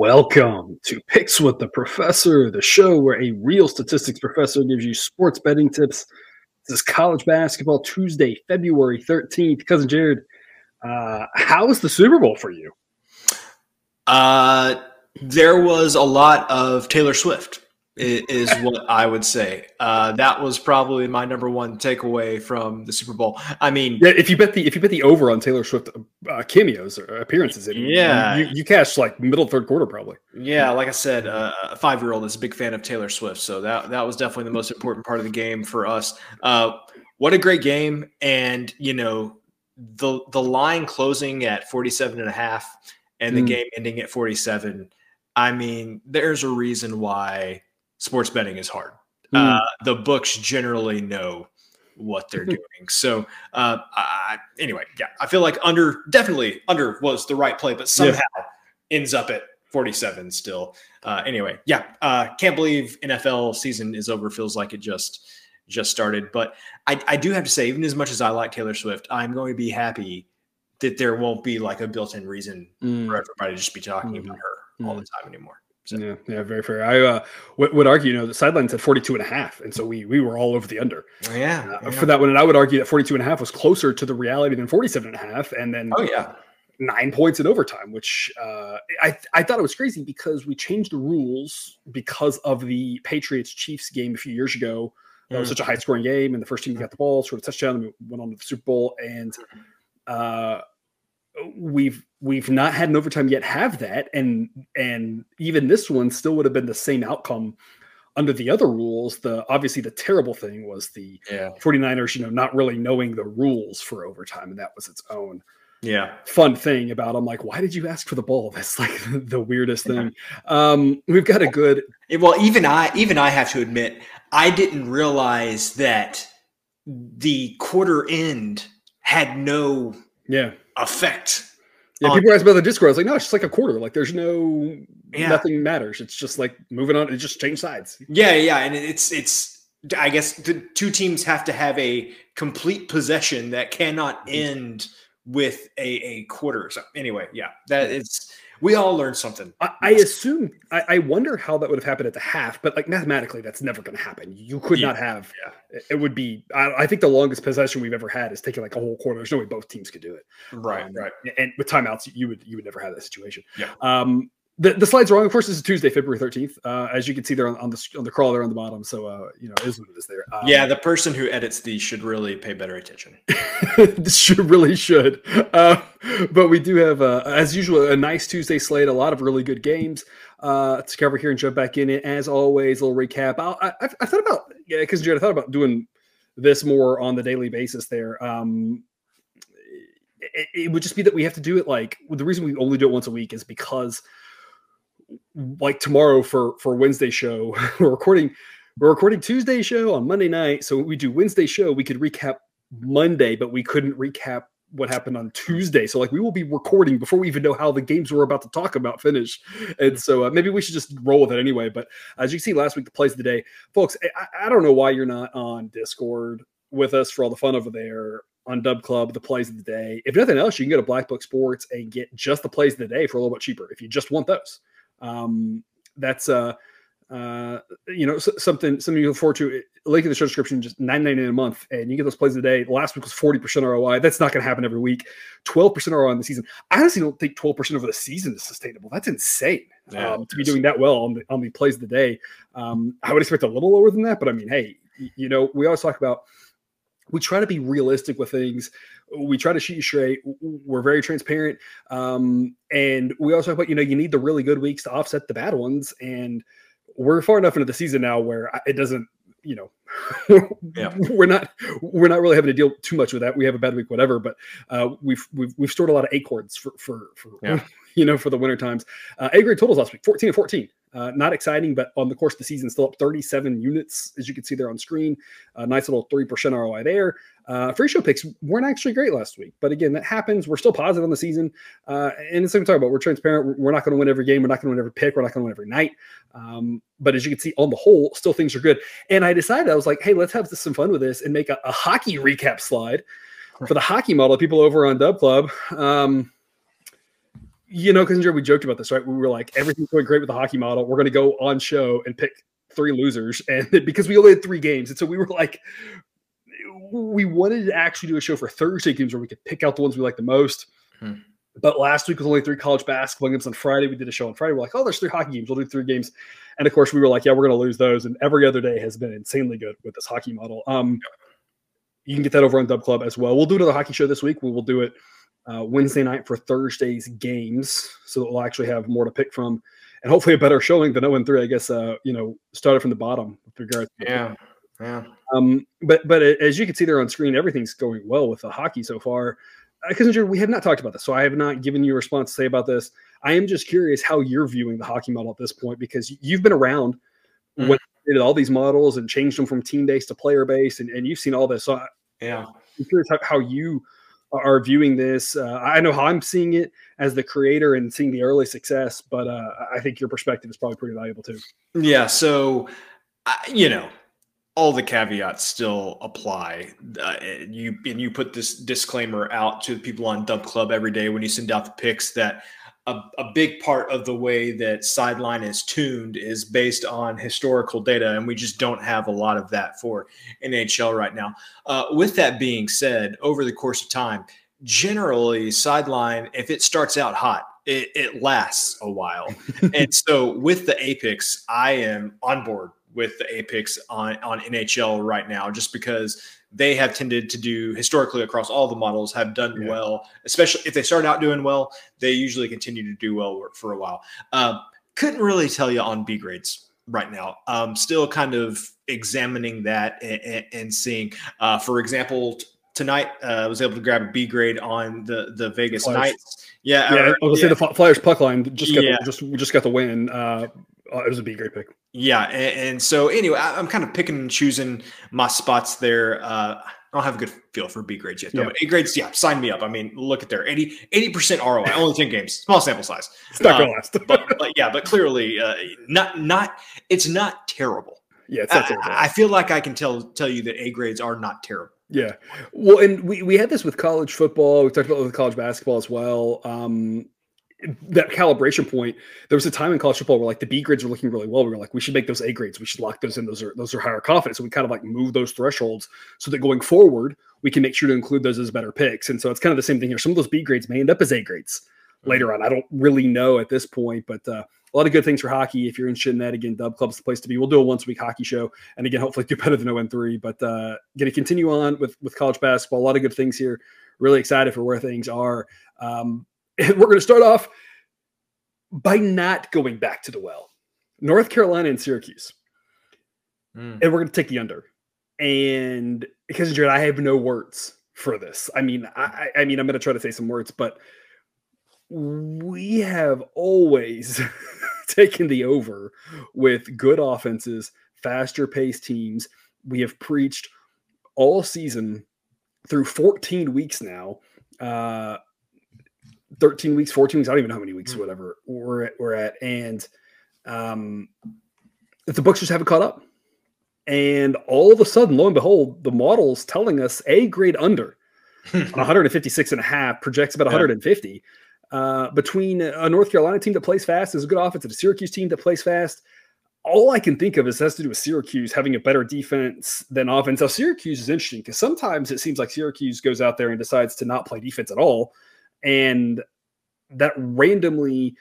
Welcome to Picks with the Professor, the show where a real statistics professor gives you sports betting tips. This is college basketball Tuesday, February 13th. Cousin Jared, uh, how was the Super Bowl for you? Uh, there was a lot of Taylor Swift is what I would say. Uh, that was probably my number one takeaway from the Super Bowl. I mean, yeah, if you bet the if you bet the over on Taylor Swift uh, cameos or appearances, yeah, you, you cash like middle third quarter probably. Yeah, like I said, uh, a five year old is a big fan of Taylor Swift, so that that was definitely the most important part of the game for us. Uh, what a great game, and you know the the line closing at 47 and a half and the mm. game ending at 47 i mean there's a reason why sports betting is hard. Mm. Uh, the books generally know what they're doing. So, uh, I, anyway, yeah, I feel like under definitely under was the right play, but somehow yeah. ends up at 47 still. Uh, anyway, yeah, uh, can't believe NFL season is over. Feels like it just just started. But I, I do have to say, even as much as I like Taylor Swift, I'm going to be happy that there won't be like a built-in reason mm. for everybody to just be talking mm. about her all the mm. time anymore. So. Yeah, yeah, very fair. I uh, would, would argue, you know, the sidelines said 42 and a half. And so we we were all over the under oh, yeah, uh, yeah, for that one. And I would argue that 42 and a half was closer to the reality than 47 and a half. And then, oh, yeah, nine points in overtime, which uh, I, I thought it was crazy because we changed the rules because of the Patriots Chiefs game a few years ago. That was mm. such a high scoring game. And the first team got the ball, sort of touchdown, and we went on to the Super Bowl. And, uh, we've we've not had an overtime yet have that and and even this one still would have been the same outcome under the other rules. The obviously the terrible thing was the yeah. 49ers you know not really knowing the rules for overtime and that was its own yeah. fun thing about i'm like why did you ask for the ball? That's like the weirdest thing. Um we've got a good well even i even i have to admit i didn't realize that the quarter end had no yeah effect. Yeah, people ask about the Discord. I was like, no, it's just like a quarter. Like, there's no yeah. nothing matters. It's just like moving on. It just change sides. Yeah, yeah, and it's it's. I guess the two teams have to have a complete possession that cannot end with a, a quarter. So anyway, yeah, that is we all learned something. I, I assume. I, I, wonder how that would have happened at the half, but like mathematically, that's never going to happen. You could yeah. not have. Yeah. It would be. I, I, think the longest possession we've ever had is taking like a whole quarter. There's no way both teams could do it. Right. Um, right. And with timeouts, you would you would never have that situation. Yeah. Um, the, the slide's wrong. Of course, this is Tuesday, February 13th. Uh, as you can see there on, on, the on the crawl there on the bottom. So, uh, you know, is what it is there. Um, yeah, the person who edits these should really pay better attention. should really should. Uh, but we do have, uh, as usual, a nice Tuesday slate. A lot of really good games uh, to cover here and jump back in it. As always, a little recap. I, I, I thought about, yeah, because Jared, I thought about doing this more on the daily basis there. Um, it, it would just be that we have to do it like the reason we only do it once a week is because – like tomorrow for for Wednesday show. we're recording we're recording Tuesday show on Monday night. So we do Wednesday show, we could recap Monday, but we couldn't recap what happened on Tuesday. So like we will be recording before we even know how the games we're about to talk about finish. And so uh, maybe we should just roll with it anyway. But as you see last week, the plays of the day, folks, I, I don't know why you're not on Discord with us for all the fun over there on Dub Club, the plays of the day. If nothing else, you can go to BlackBook Sports and get just the plays of the day for a little bit cheaper if you just want those. Um, that's uh, uh, you know, something something you look forward to. Link in the show description, just nine ninety nine a month, and you get those plays a day. Last week was forty percent ROI. That's not going to happen every week. Twelve percent ROI in the season. I honestly don't think twelve percent over the season is sustainable. That's insane yeah, um, to be doing that well on the on the plays of the day. Um, I would expect a little lower than that, but I mean, hey, you know, we always talk about we try to be realistic with things. We try to shoot you straight. We're very transparent. Um, and we also talk about, you know, you need the really good weeks to offset the bad ones. And we're far enough into the season now where it doesn't, you know, yeah. we're not we're not really having to deal too much with that. We have a bad week, whatever. But uh, we've we've we've stored a lot of acorns for for for yeah. you know for the winter times. Uh, A grade totals last week 14 and 14. Uh, not exciting, but on the course of the season, still up 37 units, as you can see there on screen. A nice little 3% ROI there. Uh, free show picks weren't actually great last week, but again, that happens. We're still positive on the season, uh, and it's like we talk about. We're transparent. We're not going to win every game. We're not going to win every pick. We're not going to win every night. Um, but as you can see, on the whole, still things are good. And I decided I was like, hey, let's have some fun with this and make a, a hockey recap slide for the hockey model. People over on Dub Club. Um, you know, because we joked about this, right? We were like, everything's going great with the hockey model. We're going to go on show and pick three losers, and because we only had three games, and so we were like, we wanted to actually do a show for Thursday games where we could pick out the ones we like the most. Hmm. But last week was only three college basketball games on Friday. We did a show on Friday. We're like, oh, there's three hockey games. We'll do three games. And of course, we were like, yeah, we're going to lose those. And every other day has been insanely good with this hockey model. Um, you can get that over on Dub Club as well. We'll do another hockey show this week. We will do it uh, Wednesday night for Thursday's games, so that we'll actually have more to pick from, and hopefully a better showing than 0 and 3. I guess uh, you know started from the bottom with regards. yeah, yeah. Um, but but as you can see there on screen, everything's going well with the hockey so far. Because uh, we have not talked about this, so I have not given you a response to say about this. I am just curious how you're viewing the hockey model at this point because you've been around mm-hmm. when did all these models and changed them from team based to player based, and, and you've seen all this. So yeah, I'm curious how, how you are viewing this. Uh, I know how I'm seeing it as the creator and seeing the early success, but uh, I think your perspective is probably pretty valuable too. Yeah. So, you know, all the caveats still apply. Uh, you and you put this disclaimer out to the people on Dub Club every day when you send out the picks that a, a, big part of the way that sideline is tuned is based on historical data, and we just don't have a lot of that for NHL right now. Uh, with that being said, over the course of time, generally sideline, if it starts out hot, it, it lasts a while. and so with the Apex, I am on board with the Apex on, on NHL right now, just because they have tended to do historically across all the models have done yeah. well especially if they start out doing well they usually continue to do well for a while um, couldn't really tell you on b grades right now um, still kind of examining that and, and, and seeing uh, for example t- tonight uh, i was able to grab a b grade on the the vegas Flyers. knights yeah, yeah. Or, I was yeah. say the Flyers puck line just got yeah. the, just just got the win. Uh, it was a B grade pick. Yeah, and, and so anyway, I, am kind of picking and choosing my spots there. Uh, I don't have a good feel for B grades yet, though, yeah. but A grades, yeah, sign me up. I mean, look at there, 80 percent ROI, only ten games, small sample size. It's not gonna uh, last, but, but, yeah, but clearly, uh, not not it's not terrible. Yeah, it's not terrible. I, I feel like I can tell tell you that A grades are not terrible. Yeah. Well, and we, we had this with college football. We talked about it with college basketball as well. Um, that calibration point, there was a time in college football where like the B grades were looking really well. We were like, we should make those A grades. We should lock those in. Those are those are higher confidence. So we kind of like move those thresholds so that going forward, we can make sure to include those as better picks. And so it's kind of the same thing here. Some of those B grades may end up as A grades mm-hmm. later on. I don't really know at this point, but uh, a lot of good things for hockey. If you're interested in that, again, Dub Club's the place to be. We'll do a once a week hockey show, and again, hopefully do better than 0 3. But uh, going to continue on with with college basketball. A lot of good things here. Really excited for where things are. Um, we're going to start off by not going back to the well. North Carolina and Syracuse, mm. and we're going to take the under. And because Jared, I have no words for this. I mean, I, I mean, I'm going to try to say some words, but we have always taken the over with good offenses, faster paced teams. We have preached all season through 14 weeks now. Uh, 13 weeks, 14 weeks, I don't even know how many weeks, mm-hmm. whatever we're at, we're at. And um, the books just haven't caught up. And all of a sudden, lo and behold, the model's telling us a grade under 156 and a half projects about yeah. 150 uh, between a North Carolina team that plays fast is a good offense and a Syracuse team that plays fast. All I can think of is has to do with Syracuse having a better defense than offense. Now, Syracuse is interesting because sometimes it seems like Syracuse goes out there and decides to not play defense at all. And that randomly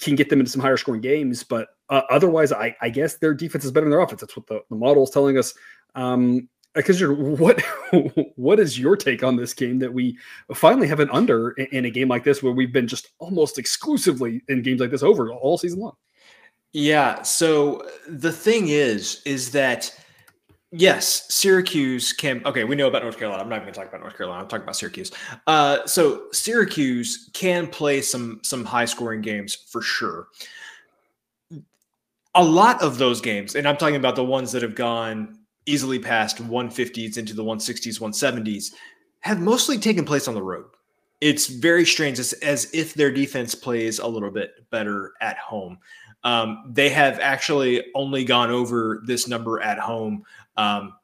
can get them into some higher scoring games. But uh, otherwise, I, I, guess their defense is better than their offense. That's what the, the model is telling us. Um, because you're what what is your take on this game that we finally have an under in, in, a game like this where we've been just almost exclusively in games like this over all season long yeah so the thing is is that yes syracuse can okay we know about north carolina i'm not even going to talk about north carolina i'm talking about syracuse uh, so syracuse can play some some high scoring games for sure a lot of those games, and I'm talking about the ones that have gone easily past 150s into the 160s, 170s, have mostly taken place on the road. It's very strange, it's as if their defense plays a little bit better at home. Um, they have actually only gone over this number at home um,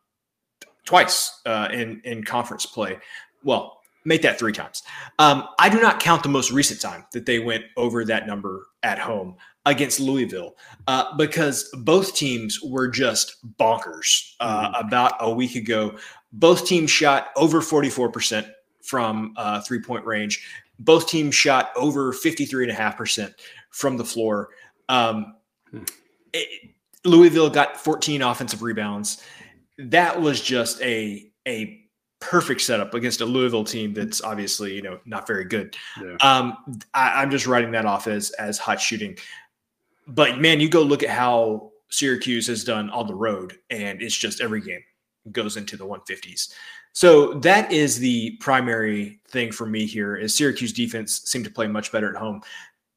twice uh, in in conference play. Well, make that three times. Um, I do not count the most recent time that they went over that number at home against Louisville uh, because both teams were just bonkers uh, mm-hmm. about a week ago. Both teams shot over 44% from uh, three point range. Both teams shot over 53.5% from the floor. Um, hmm. it, Louisville got 14 offensive rebounds. That was just a a perfect setup against a Louisville team that's obviously you know not very good. Yeah. Um, I, I'm just writing that off as as hot shooting. But man, you go look at how Syracuse has done on the road, and it's just every game goes into the 150s. So that is the primary thing for me here. Is Syracuse defense seem to play much better at home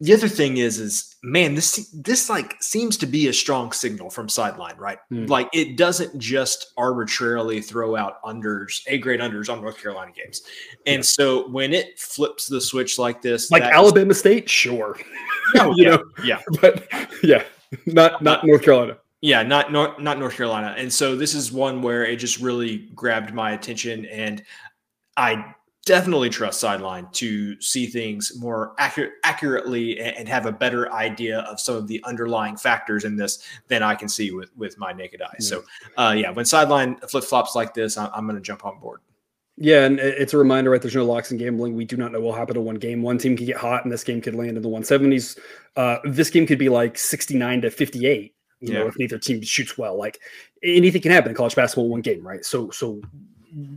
the other thing is is man this this like seems to be a strong signal from sideline right? Mm. like it doesn't just arbitrarily throw out unders a grade unders on north carolina games. And yeah. so when it flips the switch like this like alabama state? Sure. Oh, you yeah, know? Yeah. But yeah. Not not uh, north carolina. yeah not not not north carolina. And so this is one where it just really grabbed my attention and i definitely trust sideline to see things more accurate, accurately and have a better idea of some of the underlying factors in this than I can see with with my naked eye. So, uh, yeah, when sideline flip flops like this, I'm, I'm going to jump on board. Yeah, and it's a reminder, right? There's no locks in gambling. We do not know what will happen to one game. One team could get hot, and this game could land in the 170s. Uh, this game could be like 69 to 58. You yeah. know, if neither team shoots well, like anything can happen in college basketball one game, right? So, so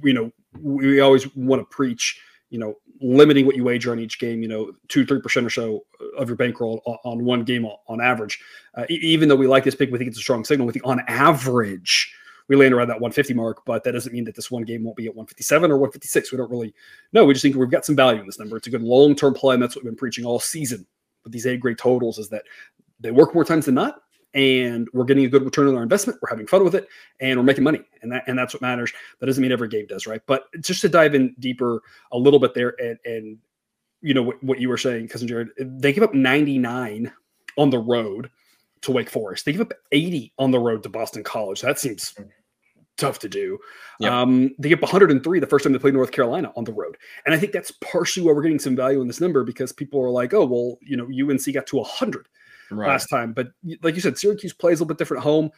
you know, we always want to preach, you know, limiting what you wager on each game, you know, two, 3% or so of your bankroll on one game on average. Uh, even though we like this pick, we think it's a strong signal. We think on average, we land around that 150 mark, but that doesn't mean that this one game won't be at 157 or 156. We don't really know. We just think we've got some value in this number. It's a good long term play, and that's what we've been preaching all season with these A grade totals is that they work more times than not and we're getting a good return on our investment. We're having fun with it, and we're making money, and that and that's what matters. That doesn't mean every game does, right? But just to dive in deeper a little bit there, and and you know what, what you were saying, cousin Jared, they give up 99 on the road to Wake Forest. They give up 80 on the road to Boston College. That seems tough to do. Yep. Um, they give up 103 the first time they played North Carolina on the road. And I think that's partially why we're getting some value in this number because people are like, oh, well, you know, UNC got to 100 right. last time. But like you said, Syracuse plays a little bit different at home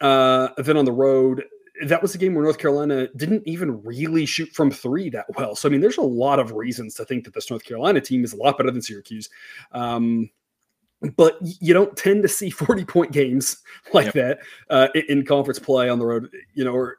uh, than on the road. That was a game where North Carolina didn't even really shoot from three that well. So I mean, there's a lot of reasons to think that this North Carolina team is a lot better than Syracuse. Um, but you don't tend to see 40 point games like yep. that uh, in conference play on the road, you know, or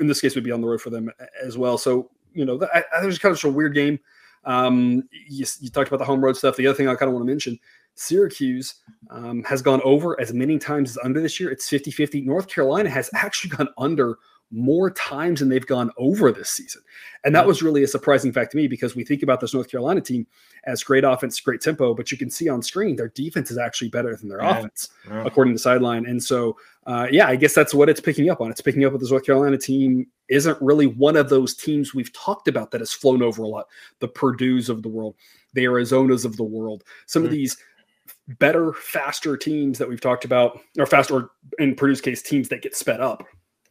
in this case would be on the road for them as well. So, you know, that, that was kind of a weird game. Um, you, you, talked about the home road stuff. The other thing I kind of want to mention Syracuse um, has gone over as many times as under this year. It's 50 50. North Carolina has actually gone under more times than they've gone over this season. And that was really a surprising fact to me because we think about this North Carolina team as great offense, great tempo, but you can see on screen their defense is actually better than their yeah. offense, yeah. according to sideline. And so, uh, yeah, I guess that's what it's picking up on. It's picking up with this North Carolina team isn't really one of those teams we've talked about that has flown over a lot. The Purdue's of the world, the Arizonas of the world, some mm-hmm. of these better, faster teams that we've talked about, or faster, or in Purdue's case, teams that get sped up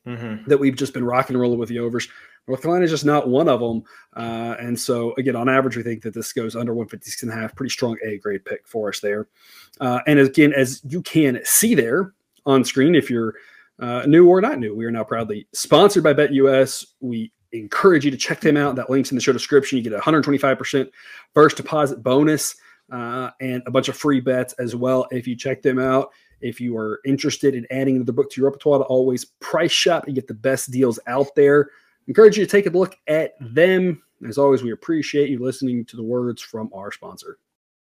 mm-hmm. that we've just been rocking and rolling with the overs. North Carolina is just not one of them. Uh, and so, again, on average, we think that this goes under 156 and a half. Pretty strong A grade pick for us there. Uh, and again, as you can see there on screen, if you're uh, new or not new, we are now proudly sponsored by BetUS. We encourage you to check them out. That link's in the show description. You get a 125% first deposit bonus uh, and a bunch of free bets as well if you check them out. If you are interested in adding another book to your repertoire, to always price shop and get the best deals out there. Encourage you to take a look at them. As always, we appreciate you listening to the words from our sponsor.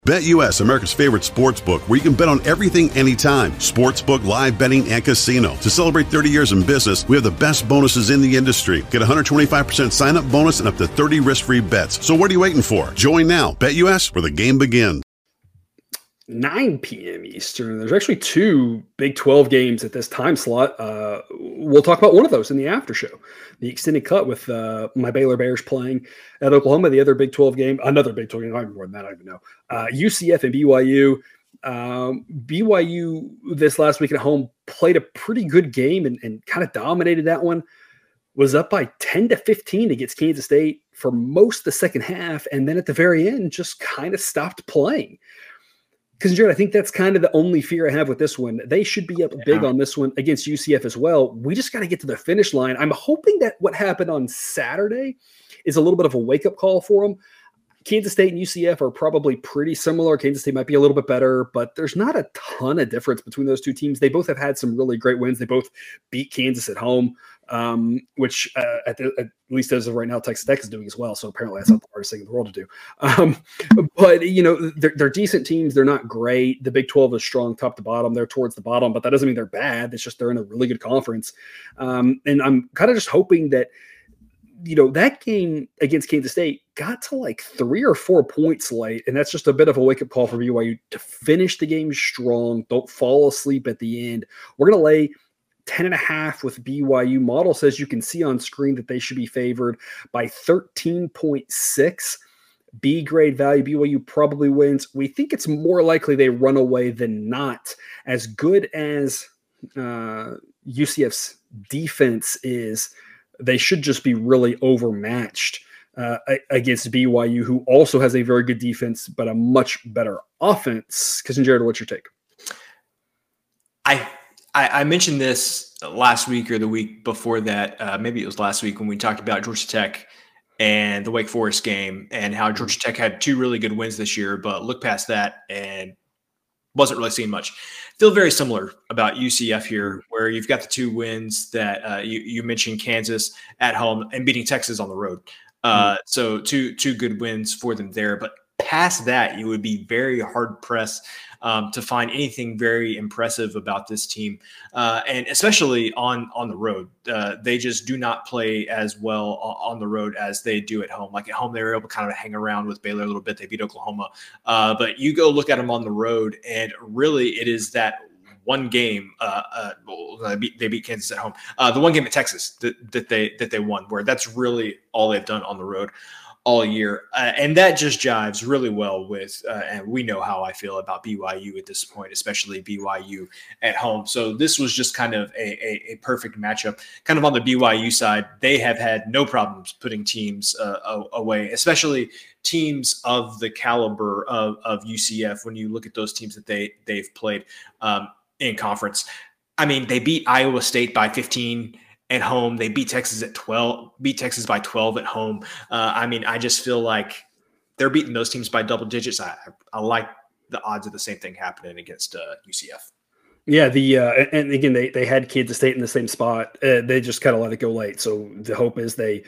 BetUS, America's favorite sports book, where you can bet on everything anytime. Sportsbook, live betting, and casino. To celebrate 30 years in business, we have the best bonuses in the industry. Get a 125% sign up bonus and up to 30 risk free bets. So what are you waiting for? Join now. BetUS, where the game begins. 9 p.m. Eastern. There's actually two Big 12 games at this time slot. Uh, we'll talk about one of those in the after show, the extended cut with uh, my Baylor Bears playing at Oklahoma. The other Big 12 game, another Big 12 game, I more than that, I don't even know. Uh, UCF and BYU. Um, BYU this last week at home played a pretty good game and, and kind of dominated that one. Was up by 10 to 15 against Kansas State for most the second half, and then at the very end, just kind of stopped playing because Jared, I think that's kind of the only fear I have with this one. They should be up yeah. big on this one against UCF as well. We just got to get to the finish line. I'm hoping that what happened on Saturday is a little bit of a wake up call for them. Kansas State and UCF are probably pretty similar. Kansas State might be a little bit better, but there's not a ton of difference between those two teams. They both have had some really great wins. They both beat Kansas at home um, which uh, at, the, at, least as of right now, Texas Tech is doing as well. So apparently, that's not the hardest thing in the world to do. Um, but you know, they're, they're, decent teams. They're not great. The Big Twelve is strong top to bottom. They're towards the bottom, but that doesn't mean they're bad. It's just they're in a really good conference. Um, and I'm kind of just hoping that you know that game against Kansas State got to like three or four points late, and that's just a bit of a wake up call for BYU to finish the game strong. Don't fall asleep at the end. We're gonna lay 10 and a half with BYU. Model says you can see on screen that they should be favored by 13.6. B grade value, BYU probably wins. We think it's more likely they run away than not. As good as uh, UCF's defense is, they should just be really overmatched uh, against BYU, who also has a very good defense, but a much better offense. Cousin Jared, what's your take? I I, I, mentioned this last week or the week before that. Uh, maybe it was last week when we talked about Georgia Tech and the Wake Forest game and how Georgia Tech had two really good wins this year, but look past that and wasn't really seeing much. Feel very similar about UCF here, where you've got the two wins that uh, you, you, mentioned Kansas at home and beating Texas on the road. Uh, mm-hmm. So two two good wins for them there, but past that, you would be very hard pressed um, to find anything very impressive about this team, uh, and especially on on the road. Uh, they just do not play as well on the road as they do at home. Like at home, they were able to kind of hang around with Baylor a little bit. They beat Oklahoma, uh, but you go look at them on the road, and really, it is that one game. Uh, uh, they, beat, Kansas at home. Uh, the one game at Texas that, that they that they won, where that's really all they've done on the road all year. Uh, and that just jives really well with, uh, and we know how I feel about BYU at this point, especially BYU at home. So this was just kind of a, a, a perfect matchup. Kind of on the BYU side, they have had no problems putting teams uh, away, especially teams of the caliber of, of UCF. When you look at those teams that they they've played um, in conference, I mean, they beat Iowa State by 15 at home. They beat Texas at 12, beat Texas by 12 at home. Uh, I mean, I just feel like they're beating those teams by double digits. I, I like the odds of the same thing happening against uh, UCF. Yeah, the uh, and again they they had Kansas State in the same spot. Uh, they just kind of let it go late. So the hope is they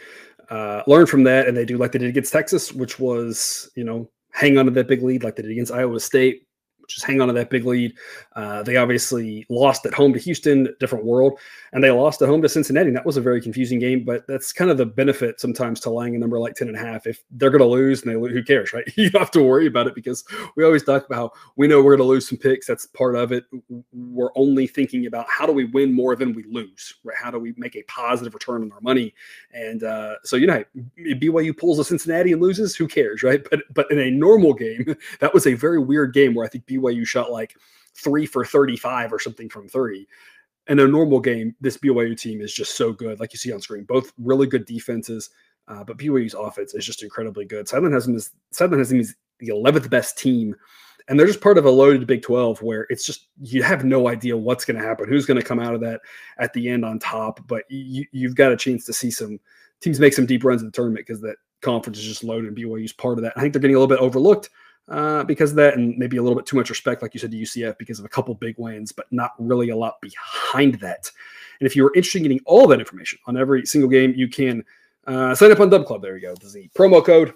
uh, learn from that and they do like they did against Texas, which was you know hang on to that big lead like they did against Iowa State just hang on to that big lead. Uh, they obviously lost at home to Houston, different world, and they lost at home to Cincinnati. And that was a very confusing game, but that's kind of the benefit sometimes to laying a number like 10 and a half. If they're going to lose and they lose, who cares, right? you don't have to worry about it because we always talk about how we know we're going to lose some picks. That's part of it. We're only thinking about how do we win more than we lose, right? How do we make a positive return on our money? And uh, so, you know, BYU pulls a Cincinnati and loses, who cares, right? But, but in a normal game, that was a very weird game where I think BYU shot like three for 35 or something from three. In a normal game, this BYU team is just so good, like you see on screen. Both really good defenses, uh, but BYU's offense is just incredibly good. Sideline has them as Sideline has them as the 11th best team, and they're just part of a loaded Big 12 where it's just you have no idea what's going to happen, who's going to come out of that at the end on top. But you, you've got a chance to see some teams make some deep runs in the tournament because that conference is just loaded, and BYU's part of that. I think they're getting a little bit overlooked uh, because of that, and maybe a little bit too much respect, like you said, to UCF because of a couple big wins, but not really a lot behind that. And if you're interested in getting all that information on every single game, you can uh, sign up on Dub Club. There you go. The promo code.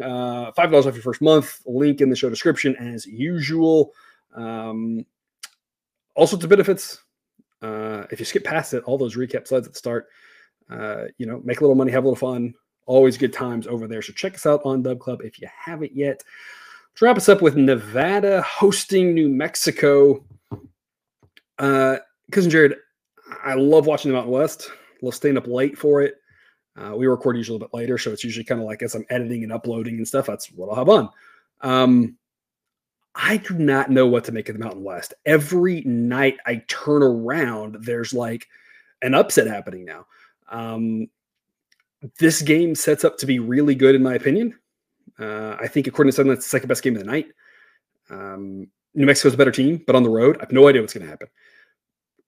Uh, $5 off your first month. Link in the show description as usual. Um, all sorts of benefits. Uh, if you skip past it, all those recap slides at the start, uh, you know, make a little money, have a little fun. Always good times over there. So check us out on Dub Club if you haven't yet. To wrap us up with Nevada hosting New Mexico. Uh, cousin Jared, I love watching the Mountain West. Love staying up late for it. Uh, we record usually a little bit later, so it's usually kind of like as I'm editing and uploading and stuff. That's what I'll have on. Um, I do not know what to make of the Mountain West. Every night I turn around, there's like an upset happening now. Um, this game sets up to be really good, in my opinion. Uh, I think, according to some, that's the second best game of the night. Um, New Mexico's a better team, but on the road, I have no idea what's going to happen.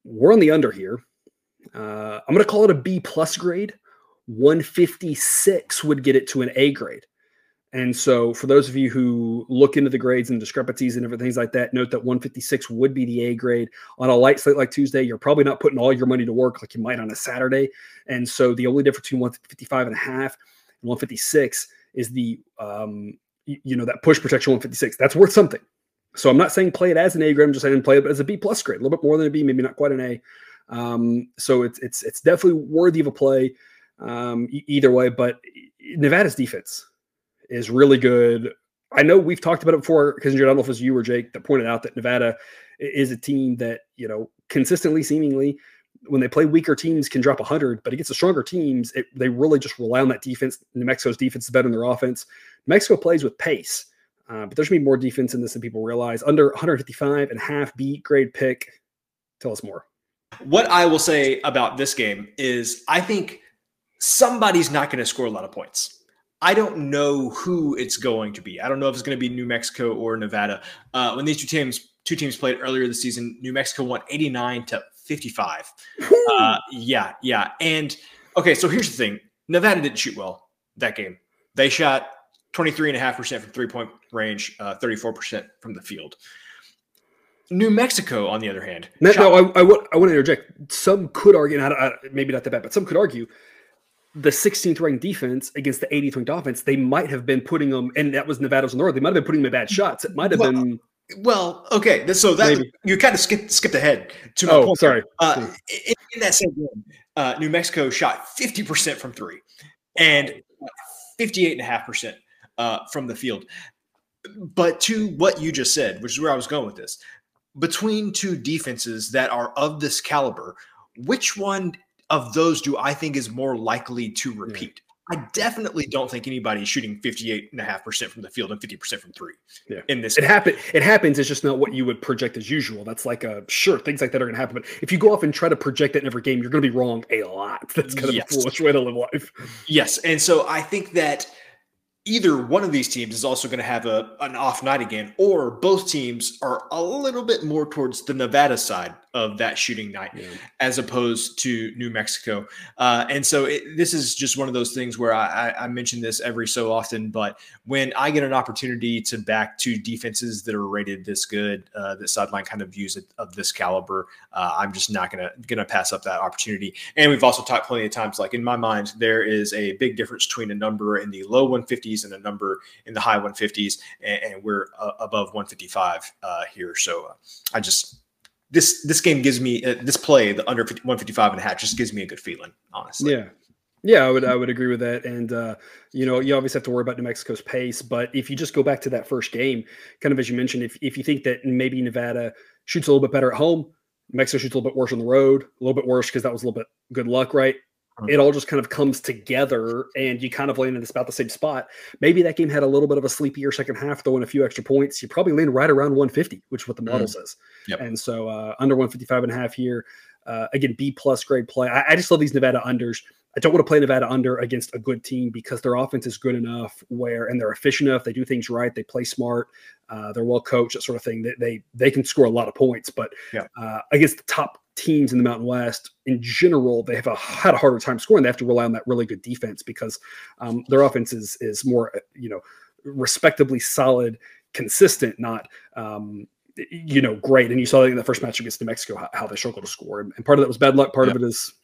We're on the under here. Uh, I'm going to call it a B plus grade. 156 would get it to an A grade. And so, for those of you who look into the grades and discrepancies and different things like that, note that 156 would be the A grade. On a light slate like Tuesday, you're probably not putting all your money to work like you might on a Saturday. And so, the only difference between 155 and a half and 156 is the, um, you know, that push protection 156. That's worth something. So, I'm not saying play it as an A grade. I'm just saying play it as a B plus grade, a little bit more than a B, maybe not quite an A. Um, so, it's it's it's definitely worthy of a play um, either way. But Nevada's defense is really good. I know we've talked about it before because I don't know if it was you or Jake that pointed out that Nevada is a team that, you know, consistently, seemingly, when they play weaker teams, can drop 100, but against the stronger teams, it, they really just rely on that defense. New Mexico's defense is better than their offense. New Mexico plays with pace, uh, but there's going to be more defense in this than people realize. Under 155 and half B grade pick. Tell us more. What I will say about this game is I think somebody's not going to score a lot of points. I don't know who it's going to be. I don't know if it's going to be New Mexico or Nevada. Uh, when these two teams two teams played earlier this season, New Mexico won 89 to 55. Uh, yeah, yeah. And okay, so here's the thing. Nevada didn't shoot well that game. They shot 23.5% from three point range, uh, 34% from the field. New Mexico, on the other hand. No, shot- no I, I, would, I want to interject. Some could argue, and I, I, maybe not that bad, but some could argue the 16th ranked defense against the 80th ranked offense, they might have been putting them, and that was Nevada's on the road. They might have been putting them in bad shots. It might have well, been. Well, okay, so that Maybe. you kind of skipped skipped ahead to my oh, point. sorry. Uh, in, in, that same game, uh, New Mexico shot 50% from three and 58.5% uh, from the field. But to what you just said, which is where I was going with this, between two defenses that are of this caliber, which one of those do I think is more likely to repeat? I definitely don't think anybody is shooting 58.5% from the field and 50% from three. Yeah. In this it happen it happens. It's just not what you would project as usual. That's like a sure, things like that are gonna happen. But if you go off and try to project that in every game, you're gonna be wrong a lot. That's kind of yes. a foolish way to live life. Yes. And so I think that either one of these teams is also going to have a an off night again, or both teams are a little bit more towards the Nevada side of that shooting night yeah. as opposed to New Mexico. Uh, and so it, this is just one of those things where I, I, mention this every so often, but when I get an opportunity to back two defenses that are rated this good, uh, that sideline kind of views it, of this caliber, uh, I'm just not gonna gonna pass up that opportunity. And we've also talked plenty of times, like in my mind, there is a big difference between a number in the low 150s and a number in the high 150s, and, and we're uh, above 155 uh, here. So uh, I just this this game gives me uh, this play the under 50, 155 and a half just gives me a good feeling honestly. Yeah. Yeah i would i would agree with that. And uh, you know you obviously have to worry about new mexico's pace but if you just go back to that first game kind of as you mentioned if, if you think that maybe nevada shoots a little bit better at home mexico shoots a little bit worse on the road a little bit worse because that was a little bit good luck right it all just kind of comes together and you kind of land in this about the same spot. Maybe that game had a little bit of a sleepier second half, throwing a few extra points. You probably land right around 150, which is what the model mm. says. Yep. And so uh, under 155 and a half here. Uh, again, B plus grade play. I, I just love these Nevada unders. I don't want to play Nevada under against a good team because their offense is good enough where and they're efficient enough. They do things right. They play smart. Uh, they're well coached. That sort of thing. They they, they can score a lot of points, but yeah. uh, against the top teams in the Mountain West in general, they have a, had a harder time scoring. They have to rely on that really good defense because um, their offense is is more uh, you know respectably solid, consistent, not um, you know great. And you saw that in the first match against New Mexico how, how they struggled to score, and, and, part of that was bad luck. Part of it is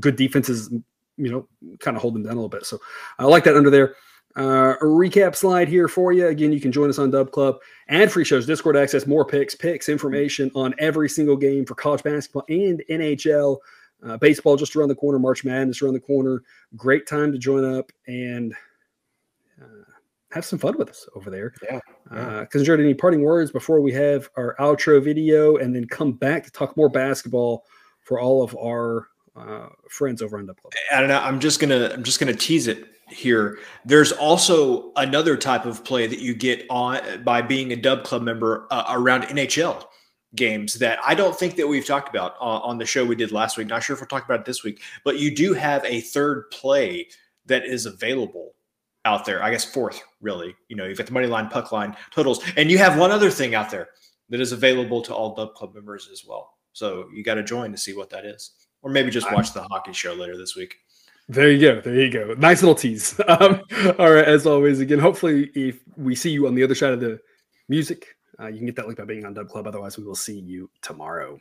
good defenses, you know, kind of holding down a little bit. So I like that under there. Uh, a recap slide here for you. Again, you can join us on Dub Club and free shows, Discord access, more picks, picks, information on every single game for college basketball and NHL. Uh, baseball just around the corner, March Madness around the corner. Great time to join up and uh, have some fun with us over there. Yeah. Uh, Cousin Jared any parting words before we have our outro video and then come back to talk more basketball for all of our uh, friends over on Dub Club. I don't know. I'm just gonna I'm just gonna tease it here. There's also another type of play that you get on by being a Dub Club member uh, around NHL games that I don't think that we've talked about uh, on the show we did last week. Not sure if we'll talk about it this week, but you do have a third play that is available out there. I guess fourth, really. You know, you've got the money line, puck line, totals, and you have one other thing out there that is available to all Dub Club members as well. So you got to join to see what that is, or maybe just watch the hockey show later this week. There you go. There you go. Nice little tease. Um, all right. As always, again, hopefully, if we see you on the other side of the music, uh, you can get that link by being on Dub Club. Otherwise, we will see you tomorrow.